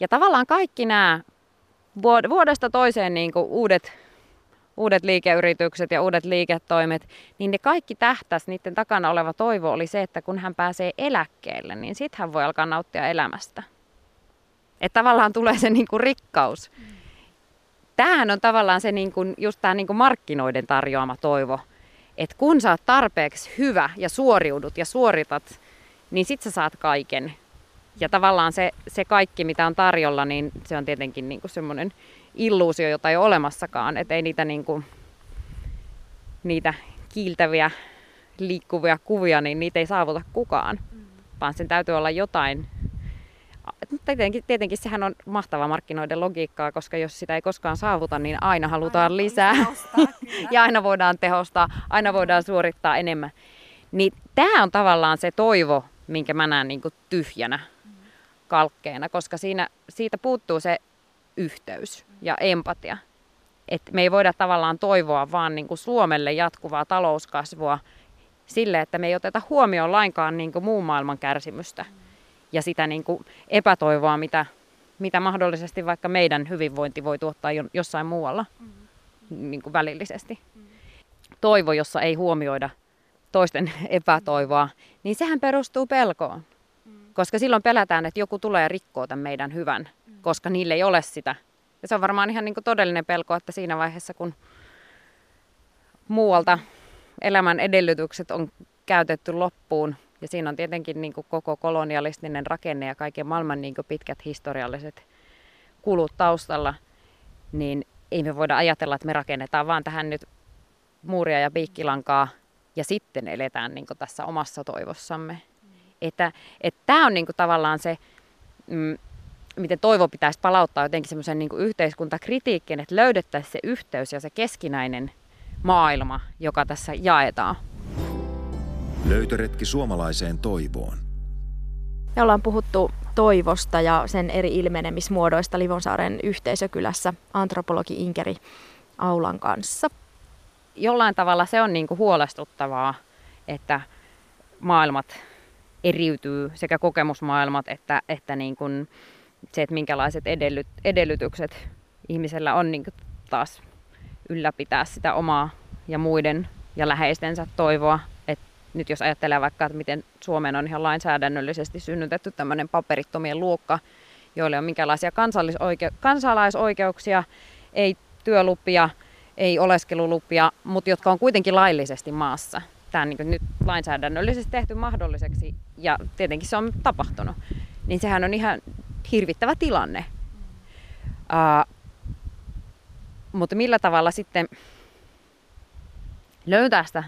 Ja tavallaan kaikki nämä vuodesta toiseen niin uudet uudet liikeyritykset ja uudet liiketoimet, niin ne kaikki tähtäs, niiden takana oleva toivo oli se, että kun hän pääsee eläkkeelle, niin sitten hän voi alkaa nauttia elämästä. Että tavallaan tulee se niin kuin rikkaus. Mm. Tämähän on tavallaan se niin kuin, just tämä niin kuin markkinoiden tarjoama toivo. Että kun sä oot tarpeeksi hyvä ja suoriudut ja suoritat, niin sit sä saat kaiken. Ja tavallaan se, se kaikki, mitä on tarjolla, niin se on tietenkin niin kuin semmoinen illuusio, jota ei ole olemassakaan. Että ei niitä, niin kuin, niitä kiiltäviä, liikkuvia kuvia, niin niitä ei saavuta kukaan. Mm. Vaan sen täytyy olla jotain. Tietenkin, tietenkin sehän on mahtava markkinoiden logiikkaa, koska jos sitä ei koskaan saavuta, niin aina halutaan aina lisää. Tehostaa, [LAUGHS] ja aina voidaan tehostaa, aina voidaan suorittaa enemmän. Niin tämä on tavallaan se toivo, minkä mä näen niin kuin tyhjänä kalkkeena, koska siinä, siitä puuttuu se yhteys ja empatia. Et me ei voida tavallaan toivoa vaan niin kuin Suomelle jatkuvaa talouskasvua sille, että me ei oteta huomioon lainkaan niin kuin muun maailman kärsimystä ja sitä niin kuin epätoivoa, mitä, mitä mahdollisesti vaikka meidän hyvinvointi voi tuottaa jossain muualla niin kuin välillisesti. Toivo, jossa ei huomioida toisten [LAUGHS] epätoivoa, niin sehän perustuu pelkoon. Koska silloin pelätään, että joku tulee rikkoo tämän meidän hyvän, koska niille ei ole sitä. Ja se on varmaan ihan niin kuin todellinen pelko, että siinä vaiheessa, kun muualta elämän edellytykset on käytetty loppuun, ja siinä on tietenkin niin kuin koko kolonialistinen rakenne ja kaiken maailman niin kuin pitkät historialliset kulut taustalla, niin ei me voida ajatella, että me rakennetaan vaan tähän nyt muuria ja piikkilankaa ja sitten eletään niin tässä omassa toivossamme. Mm. Että tämä on niin tavallaan se, mm, miten toivo pitäisi palauttaa jotenkin semmoisen niin yhteiskuntakritiikkiin, että löydettäisiin se yhteys ja se keskinäinen maailma, joka tässä jaetaan. Löytöretki suomalaiseen toivoon. Me ollaan puhuttu toivosta ja sen eri ilmenemismuodoista Livonsaaren yhteisökylässä antropologi Inkeri Aulan kanssa jollain tavalla se on niin kuin huolestuttavaa, että maailmat eriytyy, sekä kokemusmaailmat että, että niin kuin se, että minkälaiset edellyt, edellytykset ihmisellä on niin taas ylläpitää sitä omaa ja muiden ja läheistensä toivoa. Et nyt jos ajattelee vaikka, että miten Suomeen on ihan lainsäädännöllisesti synnytetty tämmöinen paperittomien luokka, joille on minkälaisia kansalaisoikeuksia, ei työlupia, ei oleskelulupia, mutta jotka on kuitenkin laillisesti maassa. Tämä on niin nyt lainsäädännöllisesti tehty mahdolliseksi ja tietenkin se on tapahtunut. Niin sehän on ihan hirvittävä tilanne. Uh, mutta millä tavalla sitten löytää sitä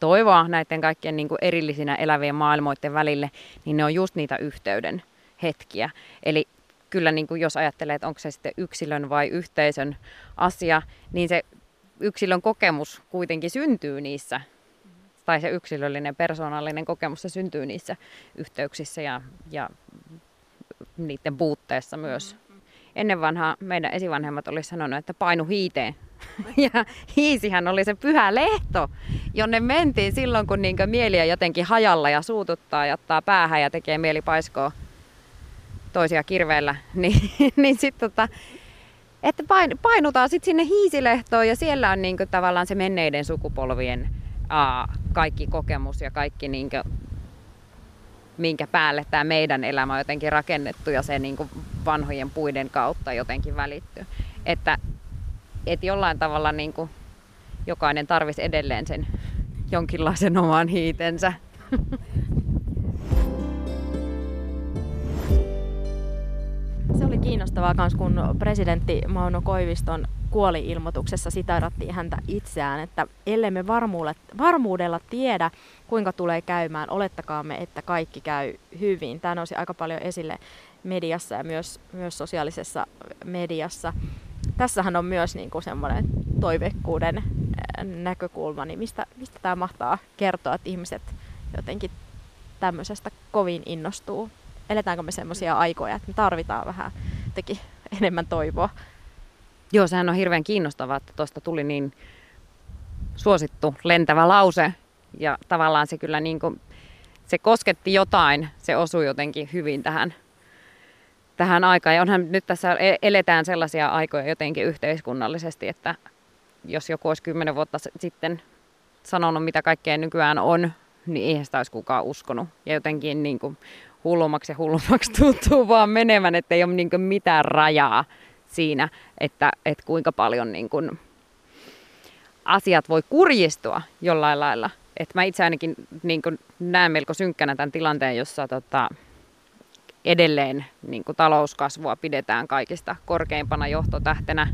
toivoa näiden kaikkien niin kuin erillisinä elävien maailmoiden välille, niin ne on just niitä yhteyden hetkiä. Eli kyllä niin kuin jos ajattelee, että onko se sitten yksilön vai yhteisön asia, niin se yksilön kokemus kuitenkin syntyy niissä, tai se yksilöllinen, persoonallinen kokemus, se syntyy niissä yhteyksissä ja, ja niiden puutteessa myös. Ennen vanhaa meidän esivanhemmat oli sanonut, että painu hiiteen. [LAUGHS] Ja hiisihän oli se pyhä lehto, jonne mentiin silloin, kun niinkö mieliä jotenkin hajalla ja suututtaa ja ottaa päähän ja tekee mieli paiskoa toisia kirveellä. [LAUGHS] Niin, niin sitten tota, että painutaan sitten sinne hiisilehtoon ja siellä on niinku tavallaan se menneiden sukupolvien aa, kaikki kokemus ja kaikki niinku, minkä päälle tämä meidän elämä on jotenkin rakennettu ja se niinku vanhojen puiden kautta jotenkin välittyy. Että et jollain tavalla niinku jokainen tarvisi edelleen sen jonkinlaisen oman hiitensä. oli kiinnostavaa myös, kun presidentti Mauno Koiviston kuoli-ilmoituksessa sitairattiin häntä itseään, että ellemme varmuudella tiedä, kuinka tulee käymään, olettakaamme, että kaikki käy hyvin. Tämä nousi aika paljon esille mediassa ja myös, myös sosiaalisessa mediassa. Tässähän on myös niin kuin semmoinen toivekkuuden näkökulma, niin mistä, mistä tämä mahtaa kertoa, että ihmiset jotenkin tämmöisestä kovin innostuu eletäänkö me semmoisia aikoja, että me tarvitaan vähän teki enemmän toivoa. Joo, sehän on hirveän kiinnostavaa, että tuosta tuli niin suosittu lentävä lause. Ja tavallaan se kyllä niin kuin, se kosketti jotain, se osui jotenkin hyvin tähän, tähän aikaan. Ja onhan nyt tässä e-, eletään sellaisia aikoja jotenkin yhteiskunnallisesti, että jos joku olisi kymmenen vuotta sitten sanonut, mitä kaikkea nykyään on, niin eihän sitä olisi kukaan uskonut. Ja jotenkin niin kuin, hullummaksi ja hullummaksi [LAUGHS] tuntuu vaan menevän, että ei ole niin mitään rajaa siinä, että, että kuinka paljon niin kuin asiat voi kurjistua jollain lailla. Et mä itse ainakin niin kuin näen melko synkkänä tämän tilanteen, jossa tota, edelleen niin kuin talouskasvua pidetään kaikista korkeimpana johtotähtenä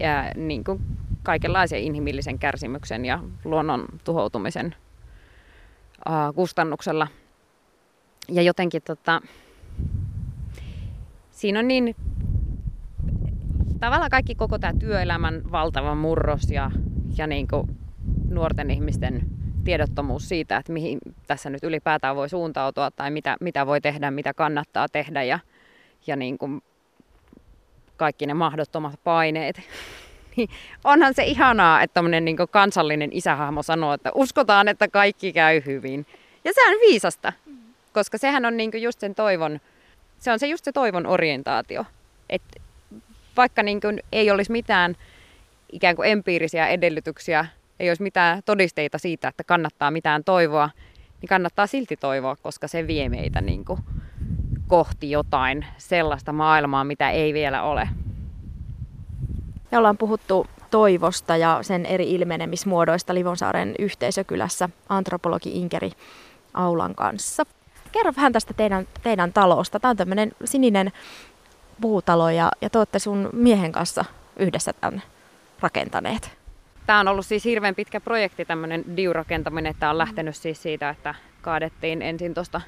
ja niin kuin kaikenlaisen inhimillisen kärsimyksen ja luonnon tuhoutumisen ää, kustannuksella. Ja jotenkin tota, siinä on niin tavallaan kaikki koko tämä työelämän valtava murros ja, ja niin kuin nuorten ihmisten tiedottomuus siitä, että mihin tässä nyt ylipäätään voi suuntautua tai mitä, mitä voi tehdä, mitä kannattaa tehdä ja, ja niin kuin kaikki ne mahdottomat paineet. [LAUGHS] Niin onhan se ihanaa, että tämmöinen niin kansallinen isähahmo sanoo, että uskotaan, että kaikki käy hyvin. Ja se on viisasta, koska sehän on niin just sen toivon, se on se just se toivon orientaatio. Että vaikka niin kuin ei olisi mitään ikään kuin empiirisiä edellytyksiä, ei olisi mitään todisteita siitä, että kannattaa mitään toivoa, niin kannattaa silti toivoa, koska se vie meitä niin kuin kohti jotain sellaista maailmaa, mitä ei vielä ole. Me ollaan puhuttu toivosta ja sen eri ilmenemismuodoista Livonsaaren yhteisökylässä antropologi Inkeri Aulan kanssa. Kerro vähän tästä teidän, teidän talosta. Tämä on tämmöinen sininen puutalo ja, ja te olette sun miehen kanssa yhdessä tämän rakentaneet. Tämä on ollut siis hirveän pitkä projekti, tämmöinen diurakentaminen. Tämä on lähtenyt siis siitä, että kaadettiin ensin tuosta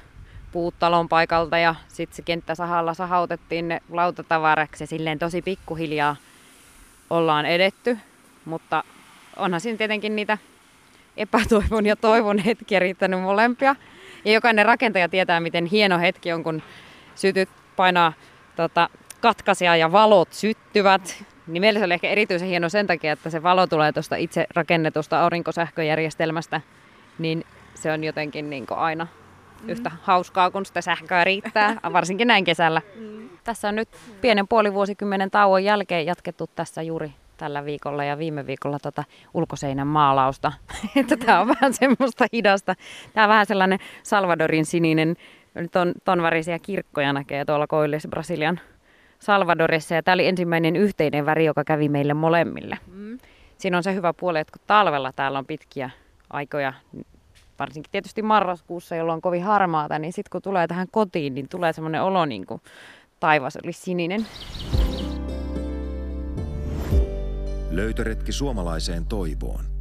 puuttalon paikalta ja sitten se kenttäsahalla sahautettiin ne lautatavaraksi silleen tosi pikkuhiljaa ollaan edetty. Mutta onhan siinä tietenkin niitä epätoivon ja toivon hetkiä riittänyt molempia. Ja jokainen rakentaja tietää, miten hieno hetki on, kun sytyt painaa tota, katkaisia ja valot syttyvät. Niin meillä se oli ehkä erityisen hieno sen takia, että se valo tulee tuosta itse rakennetusta aurinkosähköjärjestelmästä. Niin se on jotenkin niin aina mm. yhtä hauskaa, kun sitä sähköä riittää, varsinkin näin kesällä. Mm. Tässä on nyt pienen puoli vuosikymmenen tauon jälkeen jatkettu tässä juuri tällä viikolla ja viime viikolla tota ulkoseinän maalausta. [LAUGHS] että tämä on vähän semmoista hidasta. Tämä on vähän sellainen Salvadorin sininen, ton, ton värisiä kirkkoja näkee tuolla Koillis Brasilian Salvadorissa. Ja tämä oli ensimmäinen yhteinen väri, joka kävi meille molemmille. Mm. Siinä on se hyvä puoli, että kun talvella täällä on pitkiä aikoja, varsinkin tietysti marraskuussa, jolloin on kovin harmaata, niin sitten kun tulee tähän kotiin, niin tulee semmoinen olo niin kuin taivas olisi sininen. Löytöretki suomalaiseen toivoon.